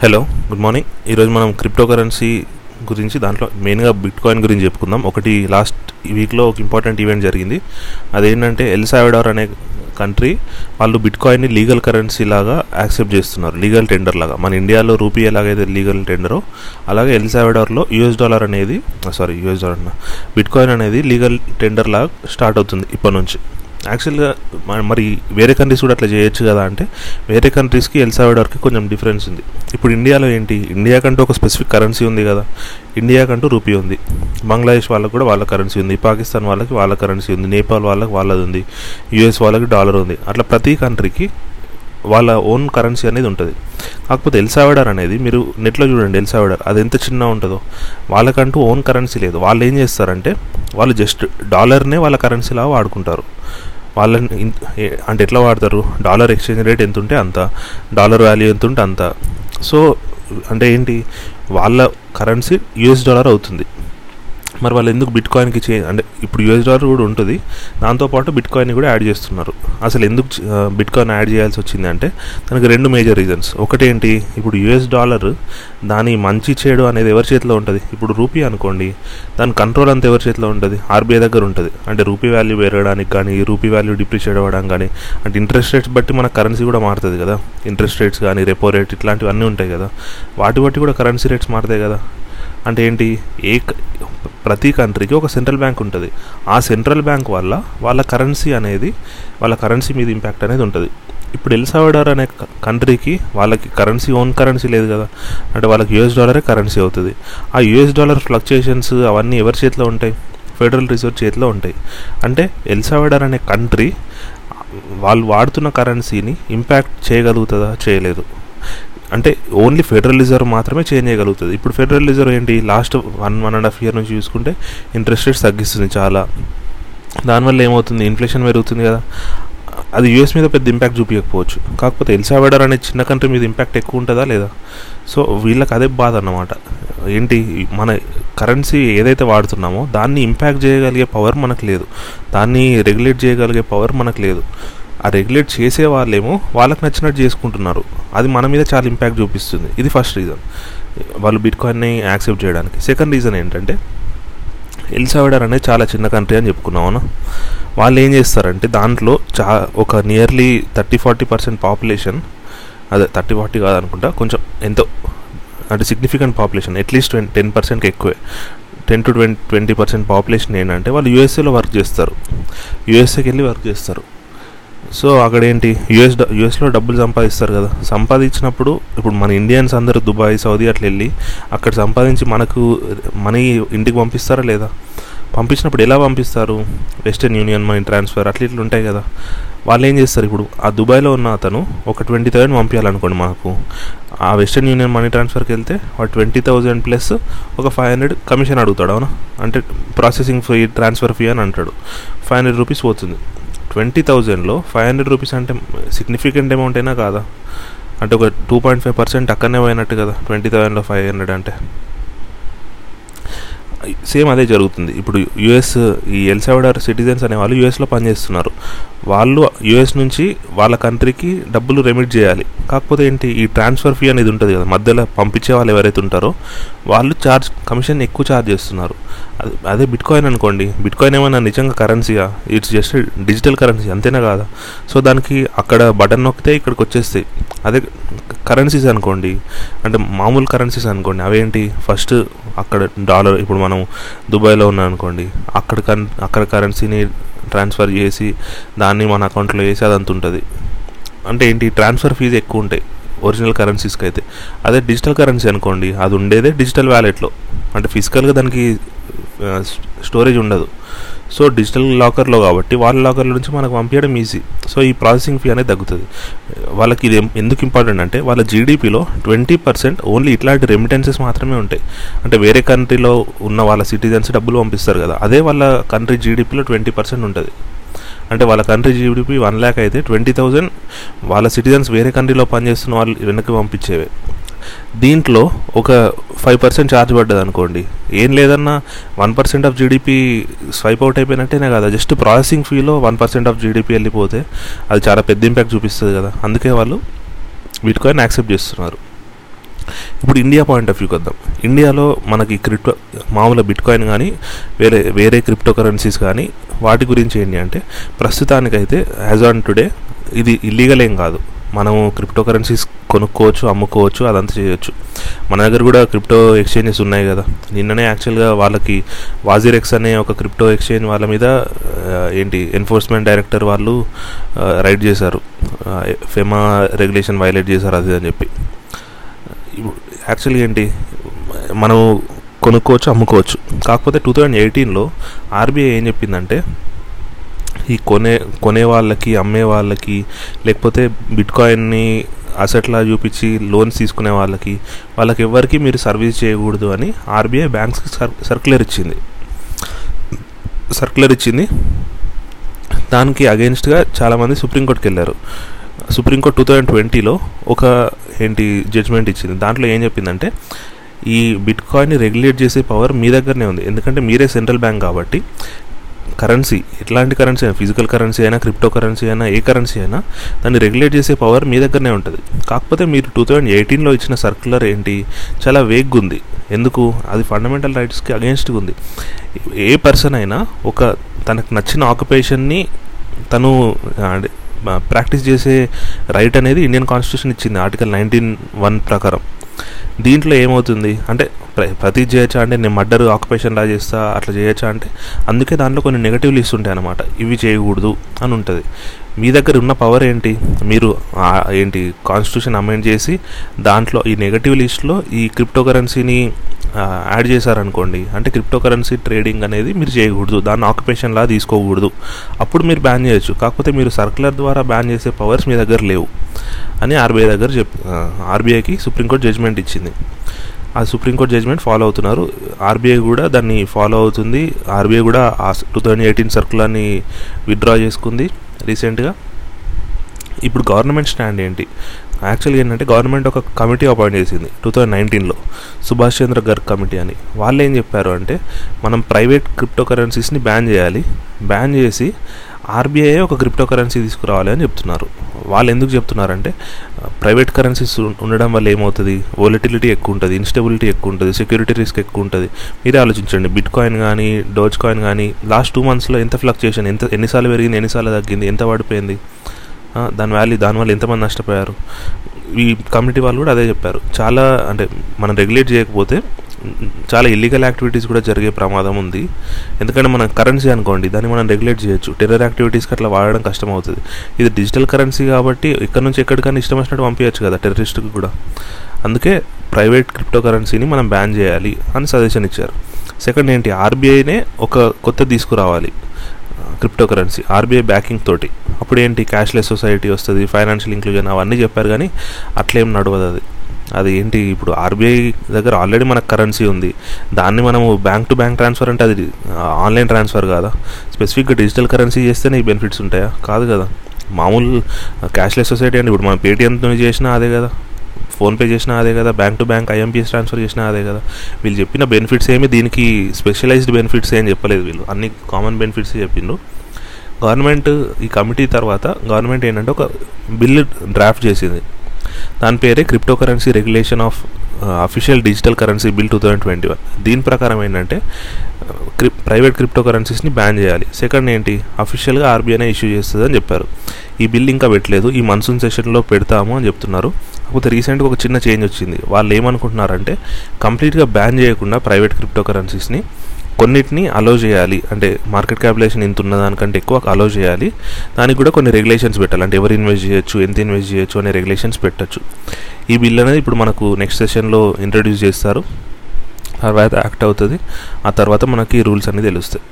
Hello good morning ఈరోజు మనం crypto currency గురించి దాంట్లో మెయిన్గా బిట్ కాయిన్ గురించి చెప్పుకుందాం. ఒకటి లాస్ట్ వీక్లో ఒక ఇంపార్టెంట్ ఈవెంట్ జరిగింది. అదేంటంటే ఎల్ సావిడార్ అనే కంట్రీ వాళ్ళు బిట్ కాయిన్ని లీగల్ కరెన్సీ లాగా యాక్సెప్ట్ చేస్తున్నారు. లీగల్ టెండర్ లాగా. మన ఇండియాలో రూపీ ఎలాగైతే లీగల్ టెండరో అలాగే ఎల్ సావిడార్లో యూఎస్ డాలర్ అనేది sorry US dollar bitcoin అనేది లీగల్ టెండర్ లాగా స్టార్ట్ అవుతుంది ఇప్పటి నుంచి. యాక్చువల్గా మరి వేరే కంట్రీస్ కూడా అట్లా చేయొచ్చు కదా అంటే వేరే కంట్రీస్కి ఎల్సావిడార్కి కొంచెం డిఫరెన్స్ ఉంది. ఇప్పుడు ఇండియాలో ఏంటి? ఇండియా కంటూ ఒక స్పెసిఫిక్ కరెన్సీ ఉంది కదా. ఇండియా కంటూ రూపీ ఉంది. బంగ్లాదేశ్ వాళ్ళకి కూడా వాళ్ళ కరెన్సీ ఉంది. పాకిస్తాన్ వాళ్ళకి వాళ్ళ కరెన్సీ ఉంది. నేపాల్ వాళ్ళకి వాళ్ళది ఉంది. యూఎస్ వాళ్ళకి డాలర్ ఉంది. అట్లా ప్రతి కంట్రీకి వాళ్ళ ఓన్ కరెన్సీ అనేది ఉంటుంది. కాకపోతే ఎల్సావిడార్ అనేది మీరు నెట్లో చూడండి ఎల్సావిడార్ అది ఎంత చిన్న ఉంటుందో. వాళ్ళకంటూ ఓన్ కరెన్సీ లేదు. వాళ్ళు ఏం చేస్తారంటే వాళ్ళు జస్ట్ డాలర్నే వాళ్ళ కరెన్సీలా వాడుకుంటారు. వాళ్ళని అంటే ఎట్లా వాడతారు? డాలర్ ఎక్స్చేంజ్ రేట్ ఎంత ఉంటే అంత డాలర్ వాల్యూ ఎంత ఉంటే అంత. సో అంటే ఏంటి? వాళ్ళ కరెన్సీ యూఎస్ డాలర్ అవుతుంది. మరి వాళ్ళు ఎందుకు బిట్ కాయిన్కి చే అంటే ఇప్పుడు యూఎస్ డాలర్ కూడా ఉంటుంది. దాంతోపాటు బిట్ కాయిన్ కూడా యాడ్ చేస్తున్నారు. అసలు ఎందుకు బిట్ కాయిన్ యాడ్ చేయాల్సి వచ్చింది అంటే దానికి రెండు మేజర్ రీజన్స్ ఒకటేంటి? ఇప్పుడు యూఎస్ డాలర్ దాని మంచి చెడు అనేది ఎవరి చేతిలో ఉంటుంది? ఇప్పుడు రూపీ అనుకోండి. దాని కంట్రోల్ అంతా ఎవరి చేతిలో ఉంటుంది? ఆర్బీఐ దగ్గర ఉంటుంది. అంటే రూపీ వాల్యూ పెరగడానికి కానీ రూపీ వాల్యూ డిప్రిషియేట్ అవ్వడం కానీ అంటే ఇంట్రెస్ట్ రేట్స్ బట్టి మన కరెన్సీ కూడా మారుతుంది కదా. ఇంట్రెస్ట్ రేట్స్ కానీ రెపో రేట్ ఇట్లాంటివన్నీ ఉంటాయి కదా. వాటి బట్టి కూడా కరెన్సీ రేట్స్ మారుతాయి కదా. అంటే ఏంటి? ఏ క- ప్రతి కంట్రీకి ఒక సెంట్రల్ బ్యాంక్ ఉంటుంది. ఆ సెంట్రల్ బ్యాంక్ వల్ల వాళ్ళ కరెన్సీ అనేది వాళ్ళ కరెన్సీ మీద ఇంపాక్ట్ అనేది ఉంటుంది. ఇప్పుడు ఎల్సావడార్ అనే కంట్రీకి వాళ్ళకి కరెన్సీ ఓన్ కరెన్సీ లేదు కదా. అంటే వాళ్ళకి యూఎస్ డాలరే కరెన్సీ అవుతుంది. ఆ యూఎస్ డాలర్ ఫ్లక్చుయేషన్స్ అవన్నీ ఎవరి చేతిలో ఉంటాయి? ఫెడరల్ రిజర్వ్ చేతిలో ఉంటాయి. అంటే ఎల్సావడార్ అనే కంట్రీ వాళ్ళు వాడుతున్న కరెన్సీని ఇంపాక్ట్ చేయగలుగుతుందా? చేయలేదు. అంటే ఓన్లీ ఫెడరల్ రిజర్వ్ మాత్రమే చేంజ్ చేయగలుగుతుంది. ఇప్పుడు ఫెడరల్ రిజర్వ్ ఏంటి? Last one one and half year నుంచి చూసుకుంటే ఇంట్రెస్ట్ రేట్స్ తగ్గిస్తుంది చాలా. దానివల్ల ఏమవుతుంది? ఇన్ఫ్లేషన్ పెరుగుతుంది కదా. అది యూఎస్ మీద పెద్ద ఇంపాక్ట్ చూపించకపోవచ్చు కాకపోతే ఎల్సావెడర్ అనే చిన్న కంట్రీ మీద ఇంపాక్ట్ ఎక్కువ ఉంటుందా లేదా? సో వీళ్ళకి అదే బాధ అన్నమాట. ఏంటి? మన కరెన్సీ ఏదైతే వాడుతున్నామో దాన్ని ఇంపాక్ట్ చేయగలిగే పవర్ మనకు లేదు. దాన్ని రెగ్యులేట్ చేయగలిగే పవర్ మనకు లేదు. ఆ రెగ్యులేట్ చేసే వాళ్ళేమో వాళ్ళకి నచ్చినట్టు చేసుకుంటున్నారు. అది మన మీద చాలా ఇంపాక్ట్ చూపిస్తుంది. ఇది ఫస్ట్ రీజన్ వాళ్ళు బిట్ కాయిన్ని యాక్సెప్ట్ చేయడానికి. సెకండ్ రీజన్ ఏంటంటే ఎల్సావిడర్ అనేది చాలా చిన్న కంట్రీ అని చెప్పుకున్నాము వాళ్ళు ఏం చేస్తారంటే దాంట్లో చా ఒక nearly thirty forty percent population అదే థర్టీ ఫార్టీ కాదనుకుంటా కొంచెం ఎంతో అంటే significant population at least twenty ten పర్సెంట్కి ఎక్కువే. Ten to twenty twenty percent population ఏంటంటే వాళ్ళు యూఎస్ఏలో వర్క్ చేస్తారు. యూఎస్ఏకి వెళ్ళి వర్క్ చేస్తారు. సో అక్కడ ఏంటి యుఎస్ యుఎస్లో డబ్బులు సంపాదిస్తారు కదా. సంపాదించినప్పుడు ఇప్పుడు మన ఇండియన్స్ అందరూ దుబాయ్ సౌదీ అట్లా వెళ్ళి అక్కడ సంపాదించి మనకు మనీ ఇంటికి పంపిస్తారా లేదా? పంపించినప్పుడు ఎలా పంపిస్తారు? వెస్టర్న్ యూనియన్ మనీ ట్రాన్స్ఫర్ అట్లా ఇట్లా ఉంటాయి కదా. వాళ్ళు ఏం చేస్తారు ఇప్పుడు? ఆ దుబాయ్లో ఉన్న అతను ఒక ట్వంటీ థౌసండ్ పంపించాలనుకోండి మాకు. ఆ వెస్టర్న్ యూనియన్ మనీ ట్రాన్స్ఫర్కి వెళ్తే వాడు ట్వంటీ థౌజండ్ ప్లస్ ఒక ఫైవ్ హండ్రెడ్ కమిషన్ అడుగుతాడు అవునా? అంటే ప్రాసెసింగ్ ఫీ ట్రాన్స్ఫర్ ఫీ అని అంటాడు. ఫైవ్ హండ్రెడ్ రూపీస్ పోతుంది. ట్వంటీ థౌజండ్లో ఫైవ్ హండ్రెడ్ రూపీస్ అంటే సిగ్నిఫికెంట్ అమౌంట్ అయినా కాదా? అంటే ఒక టూ పాయింట్ ఫైవ్ పర్సెంట్ అక్కడనే పోయినట్టు కదా ట్వంటీ థౌజండ్లో ఫైవ్ హండ్రెడ్ అంటే. సేమ్ అదే జరుగుతుంది. ఇప్పుడు యుఎస్ ఈ ఎల్సావిడార్ సిటిజన్స్ అనే వాళ్ళు యుఎస్లో పనిచేస్తున్నారు. వాళ్ళు యుఎస్ నుంచి వాళ్ళ కంట్రీకి డబ్బులు రెమిట్ చేయాలి. కాకపోతే ఏంటి ఈ ట్రాన్స్ఫర్ ఫీ అనేది ఉంటుంది కదా మధ్యలో పంపించే వాళ్ళు ఎవరైతే ఉంటారో వాళ్ళు చార్జ్ కమిషన్ ఎక్కువ ఛార్జ్ చేస్తున్నారు. అదే బిట్ కాయిన్ అనుకోండి. బిట్ కాయిన్ ఏమైనా నిజంగా కరెన్సీయా? ఇట్స్ జస్ట్ డిజిటల్ కరెన్సీ అంతేనా కాదా? సో దానికి అక్కడ బటన్ నొక్కితే ఇక్కడికి వచ్చేస్తాయి. అదే కరెన్సీస్ అనుకోండి అంటే మామూలు కరెన్సీస్ అనుకోండి అవేంటి? ఫస్ట్ అక్కడ డాలర్ ఇప్పుడు మనం దుబాయ్లో ఉన్నాం అనుకోండి అక్కడ కన్ అక్కడ కరెన్సీని ట్రాన్స్ఫర్ చేసి దాన్ని మన అకౌంట్లో వేసి అదంత ఉంటుంది అంటే ఏంటి? ట్రాన్స్ఫర్ ఫీజు ఎక్కువ ఉంటాయి ఒరిజినల్ కరెన్సీస్కి అయితే. అదే డిజిటల్ కరెన్సీ అనుకోండి అది ఉండేదే డిజిటల్ వ్యాలెట్లో అంటే ఫిజికల్గా దానికి స్టోరేజ్ ఉండదు. సో డిజిటల్ లాకర్లో కాబట్టి వాళ్ళ లాకర్ల నుంచి మనకు పంపించడం ఈజీ. సో ఈ ప్రాసెసింగ్ ఫీ అనేది తగ్గుతుంది. వాళ్ళకి ఇది ఎందుకు ఇంపార్టెంట్ అంటే వాళ్ళ జీడిపిలో ట్వంటీ పర్సెంట్ ఓన్లీ ఇట్లాంటి రెమిటెన్సెస్ మాత్రమే ఉంటాయి. అంటే వేరే కంట్రీలో ఉన్న వాళ్ళ సిటిజన్స్ డబ్బులు పంపిస్తారు కదా అదే వాళ్ళ కంట్రీ జీడిపిలో ట్వంటీ పర్సెంట్ ఉంటుంది. అంటే వాళ్ళ కంట్రీ జీడిపి వన్ ల్యాక్ అయితే ట్వంటీ థౌజండ్ వాళ్ళ సిటిజన్స్ వేరే కంట్రీలో పనిచేస్తున్న వాళ్ళు వెనక్కి పంపించేవే. దీంట్లో ఒక ఫైవ్ పర్సెంట్ ఛార్జ్ పడ్డది అనుకోండి. ఏం లేదన్నా one percent of GDP swipe out అయిపోయినట్టేనే కదా. జస్ట్ ప్రాసెసింగ్ ఫీలో వన్ పర్సెంట్ ఆఫ్ జీడిపి వెళ్ళిపోతే అది చాలా పెద్ద ఇంపాక్ట్ చూపిస్తుంది కదా. అందుకే వాళ్ళు బిట్ కాయిన్ యాక్సెప్ట్ చేస్తున్నారు. ఇప్పుడు ఇండియా పాయింట్ ఆఫ్ వ్యూకి వద్దాం ఇండియాలో మనకి క్రిప్టో మామూలు బిట్ కాయిన్ కానీ వేరే వేరే క్రిప్టో కరెన్సీస్ కానీ వాటి గురించి ఏంటి అంటే ప్రస్తుతానికైతే యాజ్ ఆన్ టుడే ఇది ఇల్లీగల్ ఏం కాదు. మనము క్రిప్టో కరెన్సీస్ కొనుక్కోవచ్చు అమ్ముకోవచ్చు అదంతా చేయొచ్చు. మన దగ్గర కూడా క్రిప్టో ఎక్స్చేంజెస్ ఉన్నాయి కదా. నిన్ననే యాక్చువల్గా వాళ్ళకి వాజిరెక్స్ అనే ఒక క్రిప్టో ఎక్స్చేంజ్ వాళ్ళ మీద ఏంటి ఎన్ఫోర్స్మెంట్ డైరెక్టర్ వాళ్ళు రైడ్ చేశారు. ఫెమా రెగ్యులేషన్ వైలేట్ చేశారు అది అని చెప్పి. యాక్చువల్గా ఏంటి మనం కొనుక్కోవచ్చు అమ్ముకోవచ్చు. కాకపోతే టూ థౌజండ్ ఎయిటీన్లో ఆర్బీఐ ఏం చెప్పిందంటే ఈ కొనే కొనే వాళ్ళకి అమ్మే వాళ్ళకి లేకపోతే బిట్ కాయిన్ని అసెట్లా చూపించి లోన్స్ తీసుకునే వాళ్ళకి వాళ్ళకి ఎవరికి మీరు సర్వీస్ చేయకూడదు అని ఆర్బీఐ బ్యాంక్స్కి సర్క్యులర్ ఇచ్చింది. సర్క్యులర్ ఇచ్చింది. దానికి అగెన్స్ట్గా చాలామంది సుప్రీంకోర్టుకి వెళ్ళారు. సుప్రీంకోర్టు టూ థౌజండ్ ట్వంటీలో ఒక ఏంటి జడ్జ్మెంట్ ఇచ్చింది. దాంట్లో ఏం చెప్పిందంటే ఈ బిట్ కాయిన్ని రెగ్యులేట్ చేసే పవర్ మీ దగ్గరనే ఉంది. ఎందుకంటే మీరే సెంట్రల్ బ్యాంక్ కాబట్టి కరెన్సీ ఎట్లాంటి కరెన్సీ అయినా ఫిజికల్ కరెన్సీ అయినా క్రిప్టో కరెన్సీ అయినా ఏ కరెన్సీ అయినా దాన్ని రెగ్యులేట్ చేసే పవర్ మీ దగ్గరనే ఉంటుంది. కాకపోతే మీరు టూ థౌజండ్ ఎయిటీన్లో ఇచ్చిన సర్క్యులర్ ఏంటి? చాలా వేగ్గా ఉంది. ఎందుకు? అది ఫండమెంటల్ రైట్స్కి అగేన్స్ట్గా ఉంది. ఏ పర్సన్ అయినా ఒక తనకు నచ్చిన ఆక్యుపేషన్ని తను ప్రాక్టీస్ చేసే రైట్ అనేది ఇండియన్ కాన్స్టిట్యూషన్ ఇచ్చింది ఆర్టికల్ నైన్టీన్ వన్ ప్రకారం. దీంట్లో ఏమవుతుంది? అంటే ప్రతి చేయొచ్చా అంటే నేను మర్డర్ ఆక్యుపేషన్ లా చేస్తా అట్లా చేయొచ్చా అంటే అందుకే దాంట్లో కొన్ని నెగటివ్ లిస్ట్ ఉంటాయి అనమాట ఇవి చేయకూడదు అని ఉంటుంది. మీ దగ్గర ఉన్న పవర్ ఏంటి? మీరు ఏంటి కాన్స్టిట్యూషన్ అమెండ్ చేసి దాంట్లో ఈ నెగటివ్ లిస్ట్లో ఈ క్రిప్టో కరెన్సీని యాడ్ చేశారనుకోండి అంటే క్రిప్టో కరెన్సీ ట్రేడింగ్ అనేది మీరు చేయకూడదు దాన్ని ఆక్యుపేషన్లా తీసుకోకూడదు. అప్పుడు మీరు బ్యాన్ చేయొచ్చు. కాకపోతే మీరు సర్కులర్ ద్వారా బ్యాన్ చేసే పవర్స్ మీ దగ్గర లేవు అని ఆర్బీఐ దగ్గర చెప్ ఆర్బీఐకి సుప్రీంకోర్టు జడ్జ్మెంట్ ఇచ్చింది. ఆ సుప్రీంకోర్టు జడ్జ్మెంట్ ఫాలో అవుతున్నారు. ఆర్బీఐ కూడా దాన్ని ఫాలో అవుతుంది. ఆర్బీఐ కూడా ఆ టూ థౌజండ్ ఎయిటీన్ సర్కులర్ని విత్డ్రా చేసుకుంది రీసెంట్గా ఇప్పుడు గవర్నమెంట్ స్టాండ్ ఏంటి? యాక్చువల్గా ఏంటంటే గవర్నమెంట్ ఒక కమిటీ అపాయింట్ చేసింది టూ థౌజండ్ నైన్టీన్లో సుభాష్ చంద్ర గర్గ్ కమిటీ అని. వాళ్ళు ఏం చెప్పారు అంటే మనం ప్రైవేట్ క్రిప్టో కరెన్సీస్ని బ్యాన్ చేయాలి. బ్యాన్ చేసి ఆర్బీఐ ఒక క్రిప్టో కరెన్సీ తీసుకురావాలి అని చెప్తున్నారు. వాళ్ళు ఎందుకు చెప్తున్నారంటే ప్రైవేట్ కరెన్సీస్ ఉండడం వల్ల ఏమవుతుంది? వోలటిలిటీ ఎక్కువ ఉంటుంది ఇన్స్టెబిలిటీ ఎక్కువ ఉంటుంది సెక్యూరిటీ రిస్క్ ఎక్కువ ఉంటుంది. మీరే ఆలోచించండి. బిట్ కాయిన్ కానీ డోజ్ కాయిన్ కానీ లాస్ట్ టూ మంత్స్లో ఎంత ఫ్లక్చుయేషన్ ఎంత ఎన్నిసార్లు పెరిగింది? ఎన్నిసార్లు తగ్గింది? ఎంత పడిపోయింది దాని వాల్యూ దానివల్ల ఎంతమంది నష్టపోయారు? ఈ కమ్యూనిటీ వాళ్ళు కూడా అదే చెప్పారు. చాలా అంటే మనం రెగ్యులేట్ చేయకపోతే చాలా ఇల్లీగల్ యాక్టివిటీస్ కూడా జరిగే ప్రమాదం ఉంది. ఎందుకంటే మనం కరెన్సీ అనుకోండి దాన్ని మనం రెగ్యులేట్ చేయొచ్చు. టెర్రర్ యాక్టివిటీస్కి అట్లా వాడడం కష్టం అవుతుంది ఇది డిజిటల్ కరెన్సీ కాబట్టి ఇక్కడ నుంచి ఎక్కడికైనా ఇష్టం వచ్చినట్టు పంపించచ్చు కదా టెర్రరిస్ట్కి కూడా. అందుకే ప్రైవేట్ క్రిప్టో కరెన్సీని మనం బ్యాన్ చేయాలి అని సజెషన్ ఇచ్చారు. సెకండ్ ఏంటి ఆర్బీఐనే ఒక కొత్త తీసుకురావాలి క్రిప్టో కరెన్సీ ఆర్బీఐ బ్యాకింగ్ తోటి. అప్పుడు ఏంటి క్యాష్లెస్ సొసైటీ వస్తుంది ఫైనాన్షియల్ ఇంక్లూజన్ అవన్నీ చెప్పారు కానీ అట్లేం నడవదు అది. అది ఏంటి? ఇప్పుడు ఆర్బీఐ దగ్గర ఆల్రెడీ మనకు కరెన్సీ ఉంది. దాన్ని మనము బ్యాంక్ టు బ్యాంక్ ట్రాన్స్ఫర్ అంటే అది ఆన్లైన్ ట్రాన్స్ఫర్ కాదా? స్పెసిఫిక్గా డిజిటల్ కరెన్సీ చేస్తేనే ఈ బెనిఫిట్స్ ఉంటాయా? కాదు కదా. మామూలు క్యాష్లెస్ సొసైటీ అంటే ఇప్పుడు మనం పేటీఎంతో చేసినా అదే కదా. ఫోన్పే చేసినా అదే కదా. Bank to bank IMPS transfer చేసినా అదే కదా. వీళ్ళు చెప్పిన బెనిఫిట్స్ ఏమి? దీనికి స్పెషలైజ్డ్ బెనిఫిట్స్ ఏం చెప్పలేదు వీళ్ళు. అన్ని కామన్ బెనిఫిట్స్ చెప్పిండ్రు. గవర్నమెంట్ ఈ కమిటీ తర్వాత గవర్నమెంట్ ఏంటంటే ఒక బిల్లు డ్రాఫ్ట్ చేసింది. దాని పేరే crypto currency regulation of official digital currency bill two thousand twenty one దీని ప్రకారం ఏంటంటే క్రిప్ ప్రైవేట్ క్రిప్టో కరెన్సీస్ని బ్యాన్ చేయాలి. సెకండ్ ఏంటి? అఫీషియల్గా ఆర్బీఐనే ఇష్యూ చేస్తుందని చెప్పారు. ఈ బిల్ ఇంకా పెట్టలేదు. ఈ మన్సూన్ సెషన్లో పెడతాము అని చెప్తున్నారు. కాకపోతే రీసెంట్గా ఒక చిన్న చేంజ్ వచ్చింది. వాళ్ళు ఏమనుకుంటున్నారంటే కంప్లీట్గా బ్యాన్ చేయకుండా ప్రైవేట్ క్రిప్టో కరెన్సీస్ని కొన్నిటిని అలో చేయాలి. అంటే మార్కెట్ క్యాపిటేషన్ ఇంత ఉన్న దానికంటే ఎక్కువ అలో చేయాలి. దానికి కూడా కొన్ని రెగ్యులేషన్స్ పెట్టాలి. అంటే ఎవరు ఇన్వెస్ట్ చేయొచ్చు ఎంత ఇన్వెస్ట్ చేయొచ్చు అనే రెగ్యులేషన్స్ పెట్టచ్చు. ఈ బిల్ అనేది ఇప్పుడు మనకు నెక్స్ట్ సెషన్లో ఇంట్రడ్యూస్ చేస్తారు. తర్వాత యాక్ట్ అవుతుంది. ఆ తర్వాత మనకి రూల్స్ అనేది తెలుస్తాయి.